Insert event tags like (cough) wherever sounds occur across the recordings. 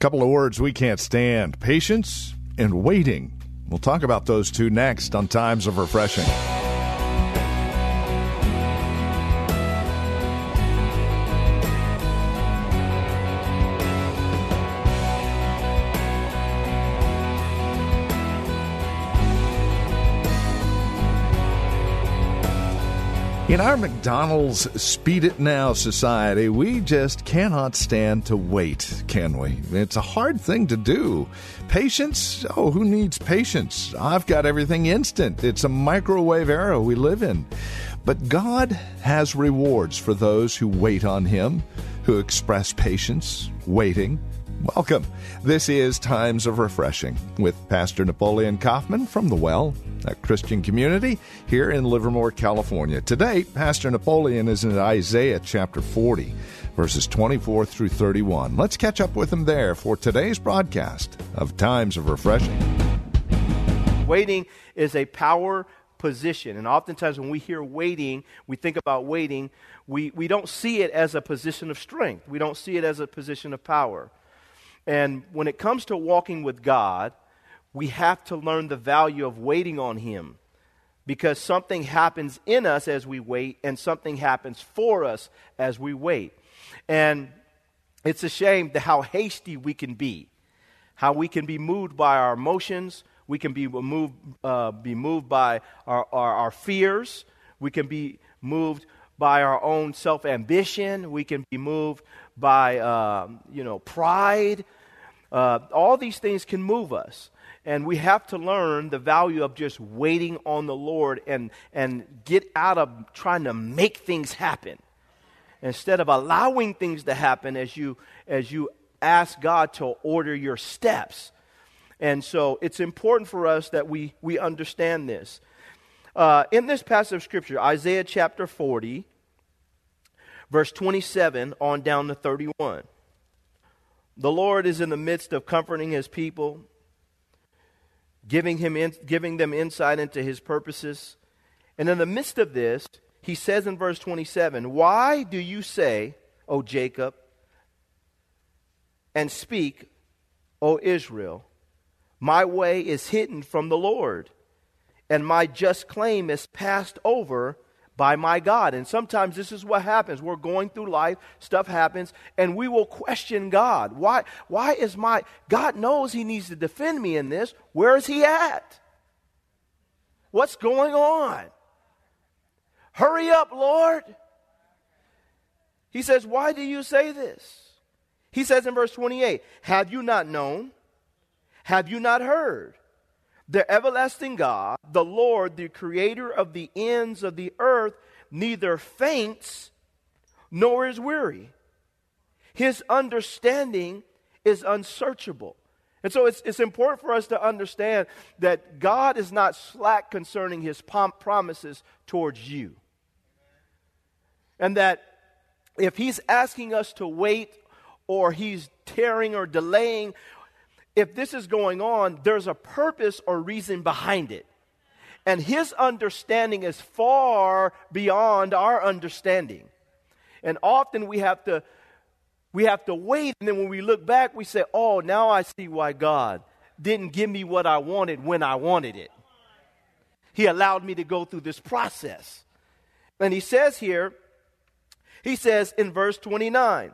Couple of words we can't stand patience and waiting. We'll talk about those two next on Times of Refreshing. In our McDonald's Speed It Now society, we just cannot stand to wait, can we? It's a hard thing to do. Patience? Oh, who needs patience? I've got everything instant. It's a microwave era we live in. But God has rewards for those who wait on Him, who express patience, waiting. Welcome. This is Times of Refreshing with Pastor Napoleon Kaufman from The Well, a Christian community here in Livermore, California. Today, Pastor Napoleon is in Isaiah chapter 40, verses 24 through 31. Let's catch up with him there for today's broadcast of Times of Refreshing. Waiting is a power position. And oftentimes, when we hear waiting, we think about waiting, we, we don't see it as a position of strength, we don't see it as a position of power. And when it comes to walking with God, we have to learn the value of waiting on Him because something happens in us as we wait, and something happens for us as we wait. And it's a shame how hasty we can be, how we can be moved by our emotions, we can be moved, uh, be moved by our, our, our fears, we can be moved by our own self ambition, we can be moved by uh, you know pride uh, all these things can move us. And we have to learn the value of just waiting on the Lord and, and get out of trying to make things happen. Instead of allowing things to happen as you, as you ask God to order your steps. And so it's important for us that we, we understand this. Uh, in this passage of Scripture, Isaiah chapter 40, verse 27 on down to 31. The Lord is in the midst of comforting his people, giving, him in, giving them insight into his purposes. And in the midst of this, he says in verse 27 Why do you say, O Jacob, and speak, O Israel, my way is hidden from the Lord, and my just claim is passed over by my God. And sometimes this is what happens. We're going through life, stuff happens, and we will question God. Why, why is my, God knows He needs to defend me in this. Where is He at? What's going on? Hurry up, Lord. He says, Why do you say this? He says in verse 28 Have you not known? Have you not heard? The everlasting God, the Lord, the creator of the ends of the earth, neither faints nor is weary. His understanding is unsearchable. And so it's, it's important for us to understand that God is not slack concerning his prom- promises towards you. And that if he's asking us to wait or he's tearing or delaying if this is going on, there's a purpose or reason behind it. And his understanding is far beyond our understanding. And often we have to we have to wait and then when we look back we say, "Oh, now I see why God didn't give me what I wanted when I wanted it." He allowed me to go through this process. And he says here, he says in verse 29,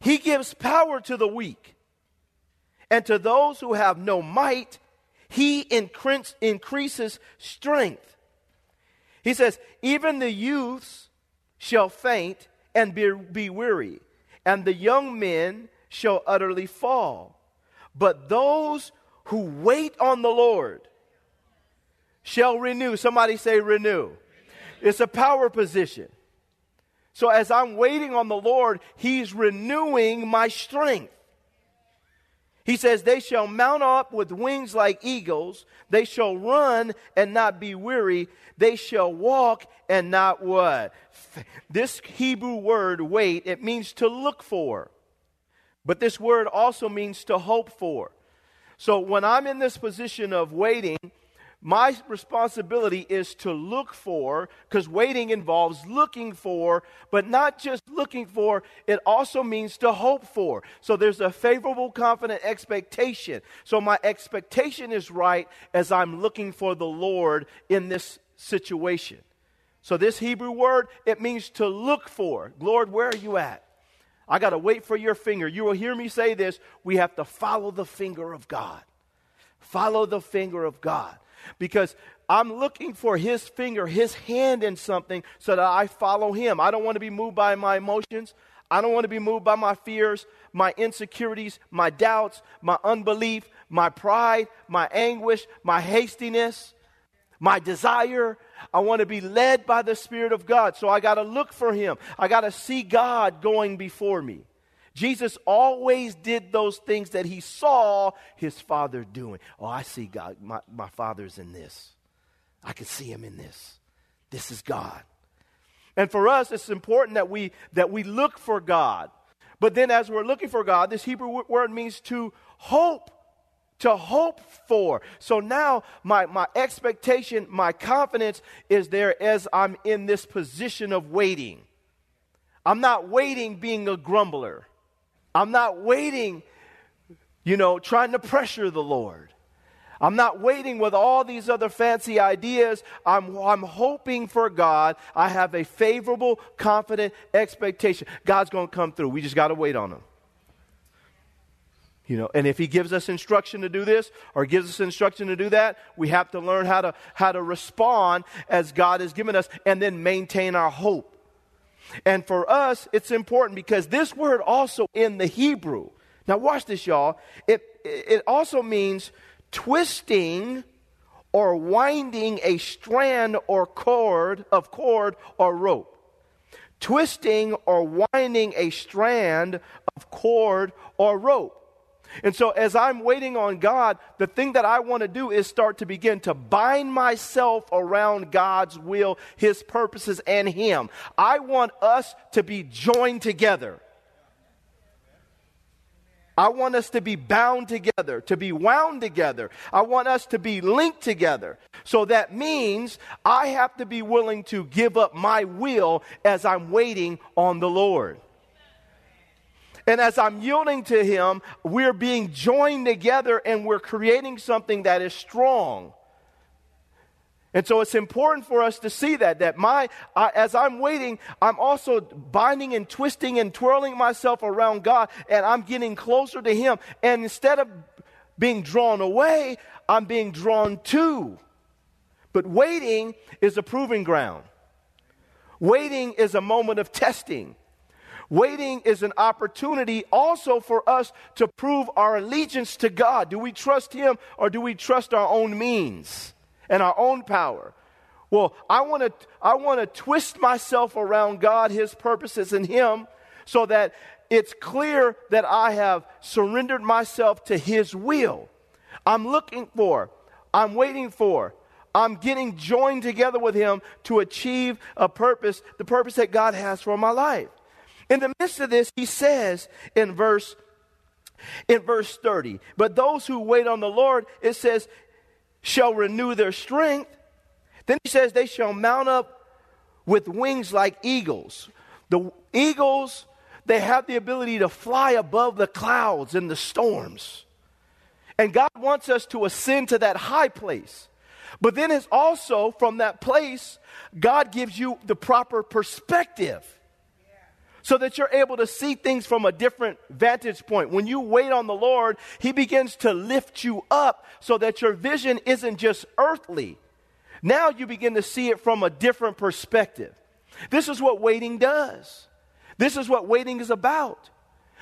he gives power to the weak. And to those who have no might, he increases strength. He says, Even the youths shall faint and be, be weary, and the young men shall utterly fall. But those who wait on the Lord shall renew. Somebody say, renew. It's a power position. So as I'm waiting on the Lord, He's renewing my strength. He says, They shall mount up with wings like eagles. They shall run and not be weary. They shall walk and not what? This Hebrew word, wait, it means to look for. But this word also means to hope for. So when I'm in this position of waiting, my responsibility is to look for, because waiting involves looking for, but not just looking for, it also means to hope for. So there's a favorable, confident expectation. So my expectation is right as I'm looking for the Lord in this situation. So this Hebrew word, it means to look for. Lord, where are you at? I got to wait for your finger. You will hear me say this. We have to follow the finger of God. Follow the finger of God because I'm looking for his finger, his hand in something so that I follow him. I don't want to be moved by my emotions. I don't want to be moved by my fears, my insecurities, my doubts, my unbelief, my pride, my anguish, my hastiness, my desire. I want to be led by the Spirit of God. So I got to look for him. I got to see God going before me. Jesus always did those things that he saw his father doing. Oh, I see God. My, my father's in this. I can see him in this. This is God. And for us, it's important that we, that we look for God. But then, as we're looking for God, this Hebrew word means to hope to hope for. So now my, my expectation, my confidence is there as I'm in this position of waiting. I'm not waiting being a grumbler. I'm not waiting, you know, trying to pressure the Lord. I'm not waiting with all these other fancy ideas. I'm, I'm hoping for God. I have a favorable, confident expectation. God's going to come through. We just got to wait on Him. You know, and if he gives us instruction to do this or gives us instruction to do that, we have to learn how to how to respond as God has given us and then maintain our hope. And for us, it's important because this word also in the Hebrew. Now watch this y'all. It it also means twisting or winding a strand or cord of cord or rope. Twisting or winding a strand of cord or rope. And so, as I'm waiting on God, the thing that I want to do is start to begin to bind myself around God's will, His purposes, and Him. I want us to be joined together. I want us to be bound together, to be wound together. I want us to be linked together. So that means I have to be willing to give up my will as I'm waiting on the Lord. And as I'm yielding to Him, we're being joined together and we're creating something that is strong. And so it's important for us to see that, that my, uh, as I'm waiting, I'm also binding and twisting and twirling myself around God and I'm getting closer to Him. And instead of being drawn away, I'm being drawn to. But waiting is a proving ground. Waiting is a moment of testing. Waiting is an opportunity also for us to prove our allegiance to God. Do we trust Him or do we trust our own means and our own power? Well, I want to I want to twist myself around God, His purposes, and Him so that it's clear that I have surrendered myself to His will. I'm looking for, I'm waiting for, I'm getting joined together with Him to achieve a purpose, the purpose that God has for my life. In the midst of this, he says in verse in verse 30, but those who wait on the Lord, it says, shall renew their strength. Then he says, they shall mount up with wings like eagles. The eagles, they have the ability to fly above the clouds and the storms. And God wants us to ascend to that high place. But then it's also from that place, God gives you the proper perspective so that you're able to see things from a different vantage point. When you wait on the Lord, He begins to lift you up so that your vision isn't just earthly. Now you begin to see it from a different perspective. This is what waiting does. This is what waiting is about.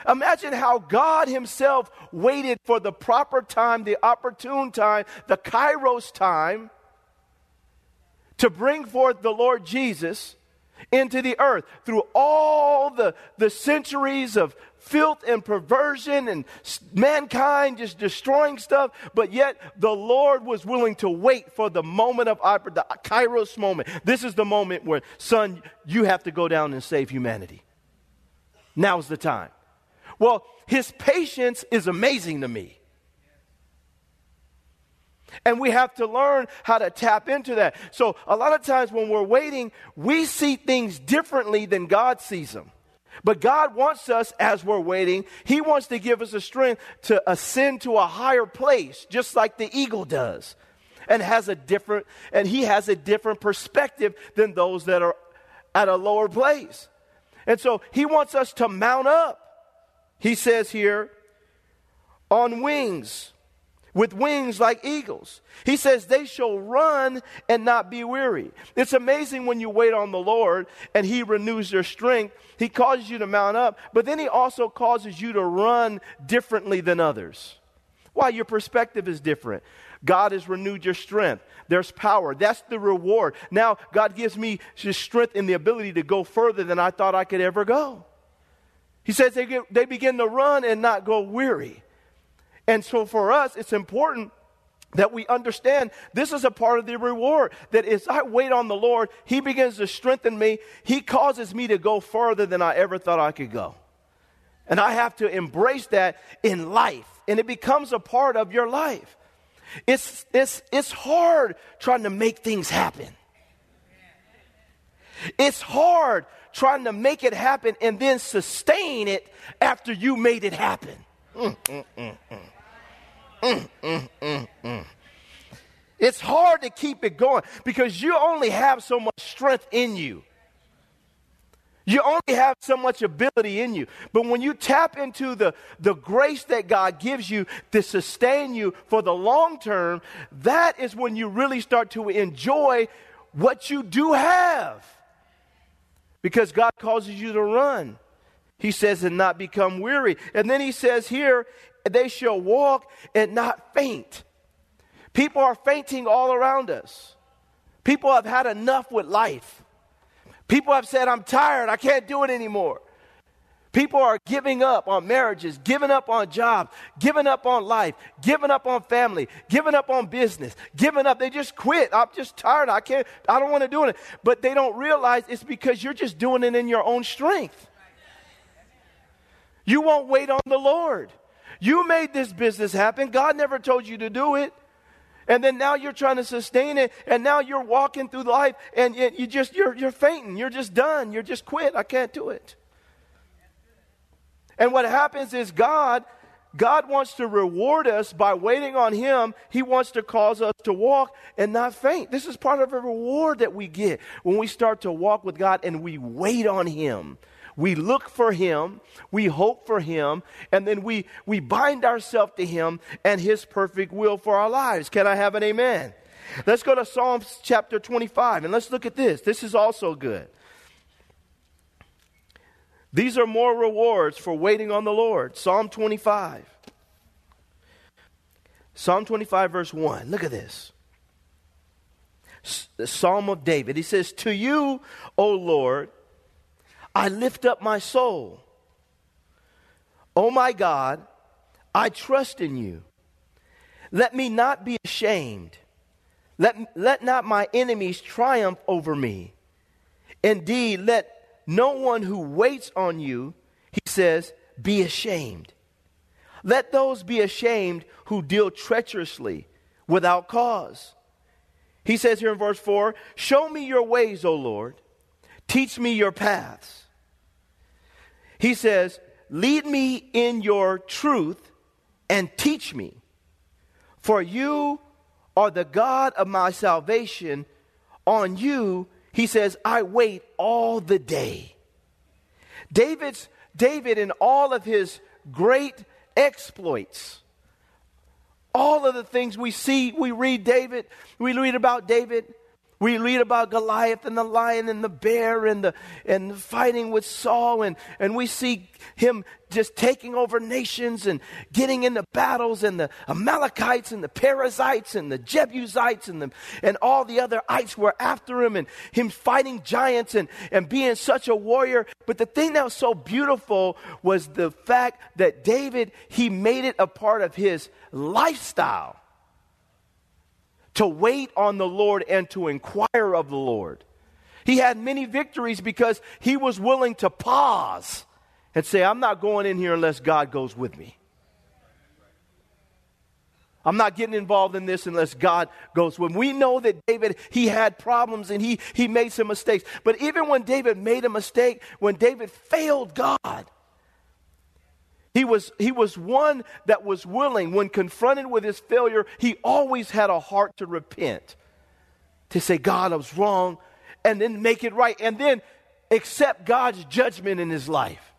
Imagine how God Himself waited for the proper time, the opportune time, the kairos time to bring forth the Lord Jesus into the earth through all the, the centuries of filth and perversion and mankind just destroying stuff, but yet the Lord was willing to wait for the moment of the kairos moment. This is the moment where, son, you have to go down and save humanity. Now's the time. Well, his patience is amazing to me. And we have to learn how to tap into that. So, a lot of times when we're waiting, we see things differently than God sees them. But God wants us, as we're waiting, He wants to give us a strength to ascend to a higher place, just like the eagle does. And has a different, and He has a different perspective than those that are at a lower place. And so He wants us to mount up. He says here, on wings with wings like eagles. He says, They shall run and not be weary. It's amazing when you wait on the Lord and He renews your strength. He causes you to mount up, but then He also causes you to run differently than others. Why? Your perspective is different. God has renewed your strength. There's power. That's the reward. Now, God gives me His strength and the ability to go further than I thought I could ever go. He says they, get, they begin to run and not go weary. And so for us, it's important that we understand this is a part of the reward. That as I wait on the Lord, He begins to strengthen me. He causes me to go further than I ever thought I could go. And I have to embrace that in life. And it becomes a part of your life. It's, it's, it's hard trying to make things happen. It's hard trying to make it happen and then sustain it after you made it happen. Mm, mm, mm, mm. mm, mm, mm it's hard to keep it going because you only have so much strength in you. You only have so much ability in you. But when you tap into the, the grace that God gives you to sustain you for the long term, that is when you really start to enjoy what you do have. Because God causes you to run he says, and not become weary. And then he says here, they shall walk and not faint. People are fainting all around us. People have had enough with life. People have said, I'm tired, I can't do it anymore. People are giving up on marriages, giving up on jobs, giving up on life, giving up on family, giving up on business, giving up. They just quit. I'm just tired. I can't, I don't want to do it. But they don't realize it's because you're just doing it in your own strength. You won't wait on the Lord. You made this business happen. God never told you to do it. And then now you're trying to sustain it, and now you're walking through life, and you just you're you're fainting. You're just done. You're just quit. I can't do it. And what happens is God God wants to reward us by waiting on Him. He wants to cause us to walk and not faint. This is part of a reward that we get when we start to walk with God and we wait on Him. We look for Him, we hope for Him, and then we, we bind ourselves to Him and His perfect will for our lives. Can I have an amen? Let's go to Psalms chapter 25 and let's look at this. This is also good. These are more rewards for waiting on the Lord. Psalm 25. Psalm 25, verse 1. Look at this. The Psalm of David. He says, To you, O Lord, I lift up my soul. Oh my God, I trust in you. Let me not be ashamed. Let, let not my enemies triumph over me. Indeed, let no one who waits on you, he says, be ashamed. Let those be ashamed who deal treacherously without cause. He says here in verse 4 Show me your ways, O Lord. Teach me your paths. He says, Lead me in your truth and teach me. For you are the God of my salvation. On you, he says, I wait all the day. David's David in all of his great exploits, all of the things we see, we read David, we read about David, We read about Goliath and the lion and the bear and the and fighting with Saul and, and we see him just taking over nations and getting into battles and the Amalekites and the Perizzites and the Jebusites and the, and all the other ites were after him and him fighting giants and, and being such a warrior. But the thing that was so beautiful was the fact that David, he made it a part of his lifestyle to wait on the Lord and to inquire of the Lord. He had many victories because he was willing to pause and say, I'm not going in here unless God goes with me. I'm not getting involved in this unless God goes with me. We know that David, he had problems and he, he made some mistakes. But even when David made a mistake, when David failed God, he was, he was one that was willing, when confronted with his failure, he always had a heart to repent, to say, God, I was wrong, and then make it right, and then accept God's judgment in his life.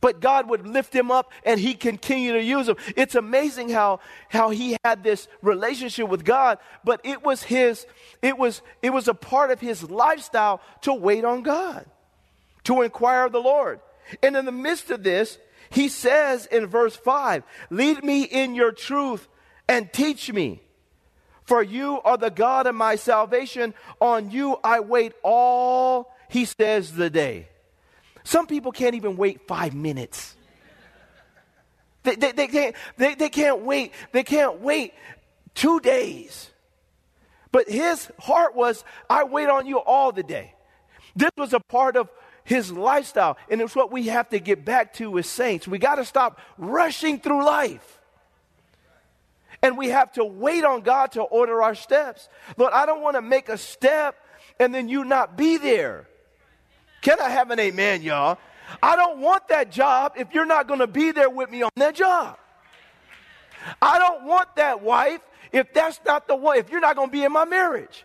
But God would lift him up and he continued to use him. It's amazing how, how he had this relationship with God, but it was his, it was, it was a part of his lifestyle to wait on God, to inquire of the Lord. And in the midst of this, he says in verse 5 Lead me in your truth and teach me. For you are the God of my salvation. On you I wait all, he says, the day. Some people can't even wait five minutes. They, they, they, can't, they, they can't wait. They can't wait two days. But his heart was, I wait on you all the day. This was a part of his lifestyle. And it's what we have to get back to as saints. We got to stop rushing through life. And we have to wait on God to order our steps. Lord, I don't want to make a step and then you not be there. Can I have an amen, y'all? I don't want that job if you're not going to be there with me on that job. I don't want that wife if that's not the one, if you're not going to be in my marriage.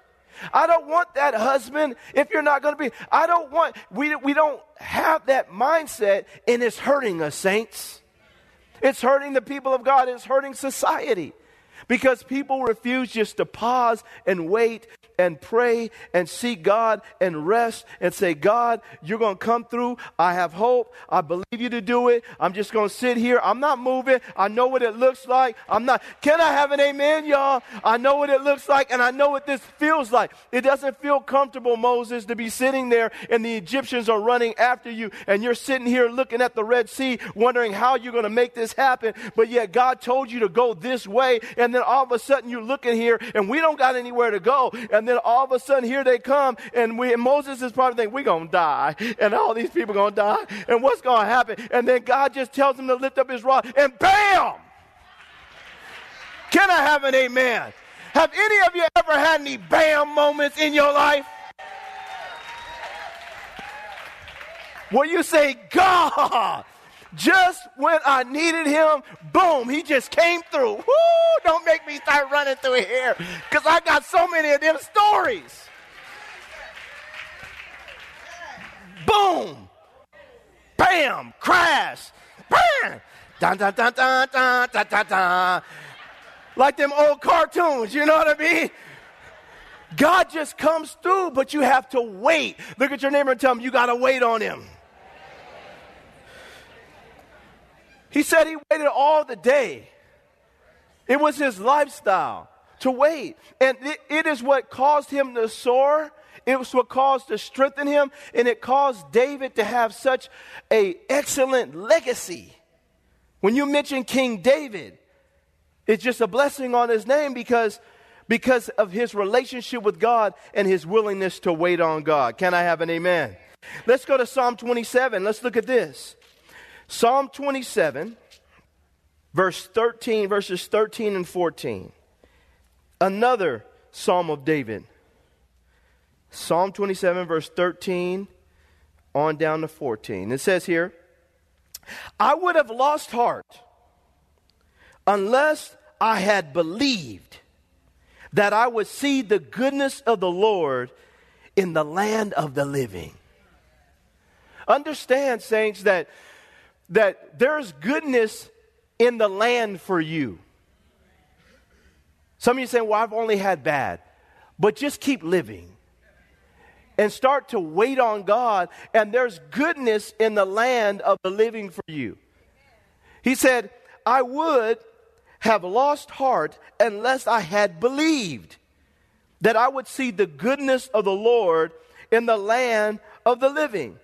I don't want that husband if you're not going to be. I don't want, we, we don't have that mindset and it's hurting us, saints. It's hurting the people of God, it's hurting society because people refuse just to pause and wait and pray and seek God and rest and say, God, you're going to come through. I have hope. I believe you to do it. I'm just going to sit here. I'm not moving. I know what it looks like. I'm not. Can I have an amen, y'all? I know what it looks like and I know what this feels like. It doesn't feel comfortable, Moses, to be sitting there and the Egyptians are running after you and you're sitting here looking at the Red Sea, wondering how you're going to make this happen. But yet God told you to go this way. And then all of a sudden you're looking here and we don't got anywhere to go. And then all of a sudden here they come, and, we, and Moses is probably thinking, we're going to die, and all these people are going to die, and what's going to happen? And then God just tells him to lift up his rod, and bam! Can I have an amen? Have any of you ever had any bam moments in your life? Where you say, God, just when I needed him, boom, he just came through. Woo! Don't make me start running through here because I got so many of them stories. Boom! Bam! Crash! Bam! Dun, dun, dun, dun, dun, dun, dun, dun. Like them old cartoons, you know what I mean? God just comes through, but you have to wait. Look at your neighbor and tell him you got to wait on him. He said he waited all the day. It was his lifestyle to wait. And it, it is what caused him to soar. It was what caused to strengthen him. And it caused David to have such a excellent legacy. When you mention King David, it's just a blessing on his name because, because of his relationship with God and his willingness to wait on God. Can I have an amen? Let's go to Psalm 27. Let's look at this. Psalm 27, verse 13, verses 13 and 14. Another Psalm of David. Psalm 27, verse 13 on down to 14. It says here, I would have lost heart unless I had believed that I would see the goodness of the Lord in the land of the living. Understand, saints, that that there's goodness in the land for you. Some of you saying, Well, I've only had bad. but just keep living and start to wait on God, and there's goodness in the land of the living for you. He said, I would have lost heart unless I had believed that I would see the goodness of the Lord in the land of the living.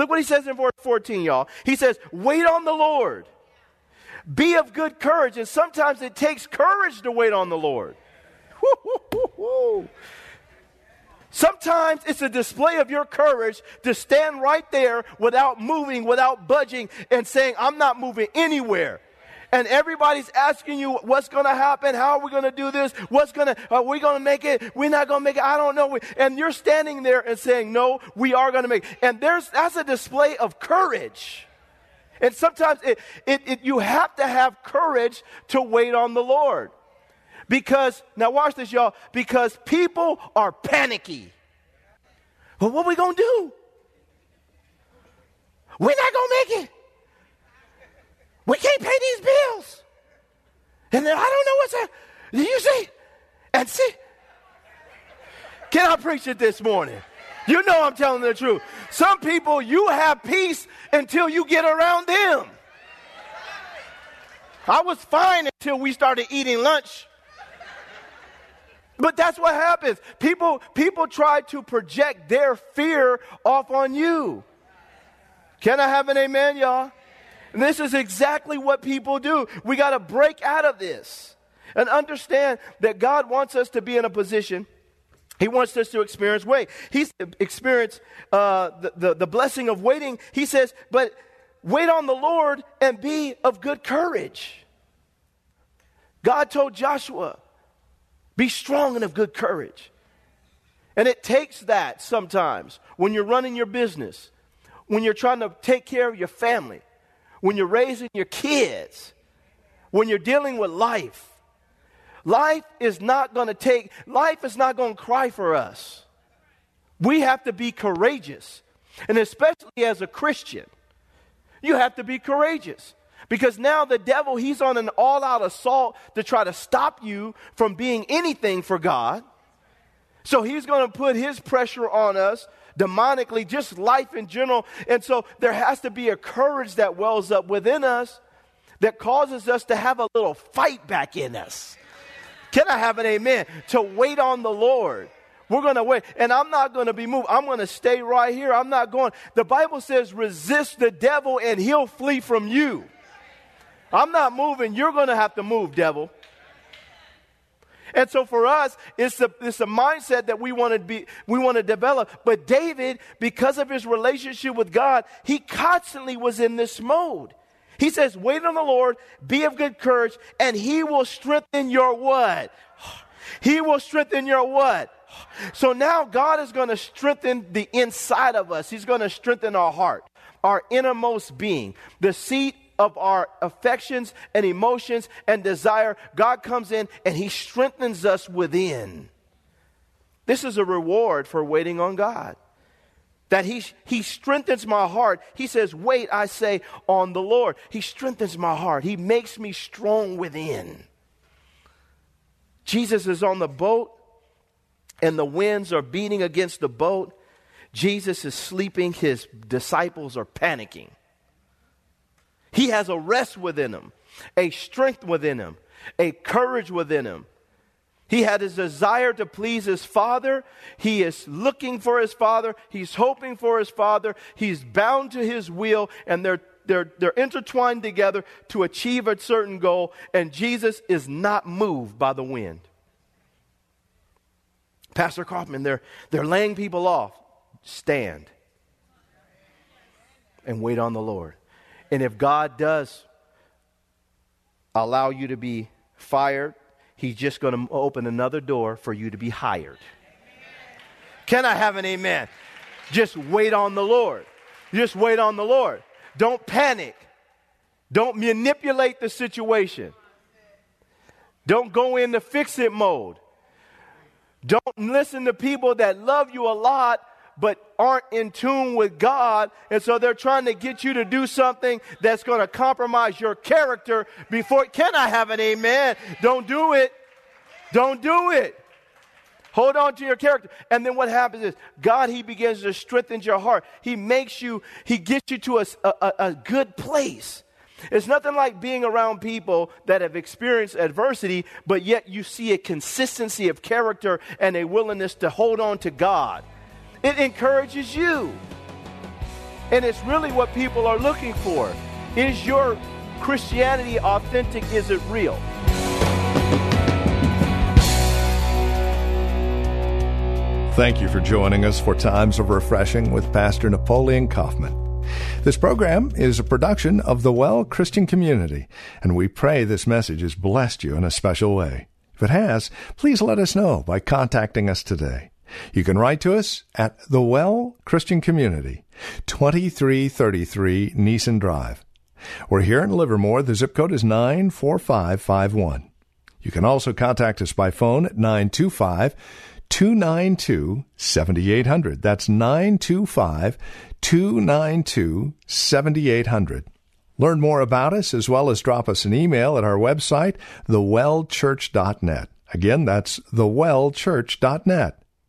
Look what he says in verse 14, y'all. He says, Wait on the Lord. Be of good courage. And sometimes it takes courage to wait on the Lord. (laughs) Sometimes it's a display of your courage to stand right there without moving, without budging, and saying, I'm not moving anywhere. And everybody's asking you what's going to happen, how are we going to do this, what's going to, are we going to make it, we're not going to make it, I don't know. And you're standing there and saying, No, we are going to make it. And there's, that's a display of courage. And sometimes it, it, it, you have to have courage to wait on the Lord. Because, now watch this, y'all, because people are panicky. Well, what are we going to do? We're not going to make it. We can't pay these bills. And then I don't know what's. Do you see? And see. Can I preach it this morning? You know I'm telling the truth. Some people, you have peace until you get around them. I was fine until we started eating lunch. But that's what happens. People, people try to project their fear off on you. Can I have an amen, y'all? This is exactly what people do. We got to break out of this and understand that God wants us to be in a position. He wants us to experience wait. He's experienced uh, the, the, the blessing of waiting. He says, but wait on the Lord and be of good courage. God told Joshua, be strong and of good courage. And it takes that sometimes when you're running your business, when you're trying to take care of your family, when you're raising your kids, when you're dealing with life. Life is not going to take, life is not going to cry for us. We have to be courageous. And especially as a Christian, you have to be courageous. Because now the devil, he's on an all out assault to try to stop you from being anything for God. So he's going to put his pressure on us demonically, just life in general. And so there has to be a courage that wells up within us that causes us to have a little fight back in us. Can I have an amen? To wait on the Lord. We're going to wait. And I'm not going to be moved. I'm going to stay right here. I'm not going. The Bible says, resist the devil and he'll flee from you. I'm not moving. You're going to have to move, devil. And so for us, it's a, it's a mindset that we want to be, we want to develop. But David, because of his relationship with God, he constantly was in this mode. He says, wait on the Lord, be of good courage, and he will strengthen your what? He will strengthen your what? So now God is going to strengthen the inside of us. He's going to strengthen our heart, our innermost being, the seat of our affections and emotions and desire, God comes in and He strengthens us within. This is a reward for waiting on God. That he, he strengthens my heart. He says, Wait, I say, on the Lord. He strengthens my heart. He makes me strong within. Jesus is on the boat, and the winds are beating against the boat. Jesus is sleeping. His disciples are panicking. He has a rest within him, a strength within him, a courage within him. He had his desire to please his father. He is looking for his father. He's hoping for his father. He's bound to his will, and they're, they're, they're intertwined together to achieve a certain goal. And Jesus is not moved by the wind. Pastor Kaufman, they're, they're laying people off. Stand and wait on the Lord. And if God does allow you to be fired, He's just going to open another door for you to be hired. Can I have an amen? Just wait on the Lord. Just wait on the Lord. Don't panic. Don't manipulate the situation. Don't go into fix it mode. Don't listen to people that love you a lot but aren't in tune with God. And so they're trying to get you to do something that's going to compromise your character before. Can I have an amen? Don't do it. Don't do it. Hold on to your character. And then what happens is God, He begins to strengthen your heart. He makes you, He gets you to a, a, a good place. It's nothing like being around people that have experienced adversity, but yet you see a consistency of character and a willingness to hold on to God. It encourages you. And it's really what people are looking for. Is your Christianity authentic? Is it real? Thank you for joining us for Times of Refreshing with Pastor Napoleon Kaufman. This program is a production of the Well Christian Community, and we pray this message has blessed you in a special way. If it has, please let us know by contacting us today. You can write to us at the Well Christian Community, 2333 Nissen Drive. We're here in Livermore. The zip code is 94551. You can also contact us by phone at 925 292 7800. That's 925 292 7800. Learn more about us as well as drop us an email at our website, thewellchurch.net. Again, that's thewellchurch.net.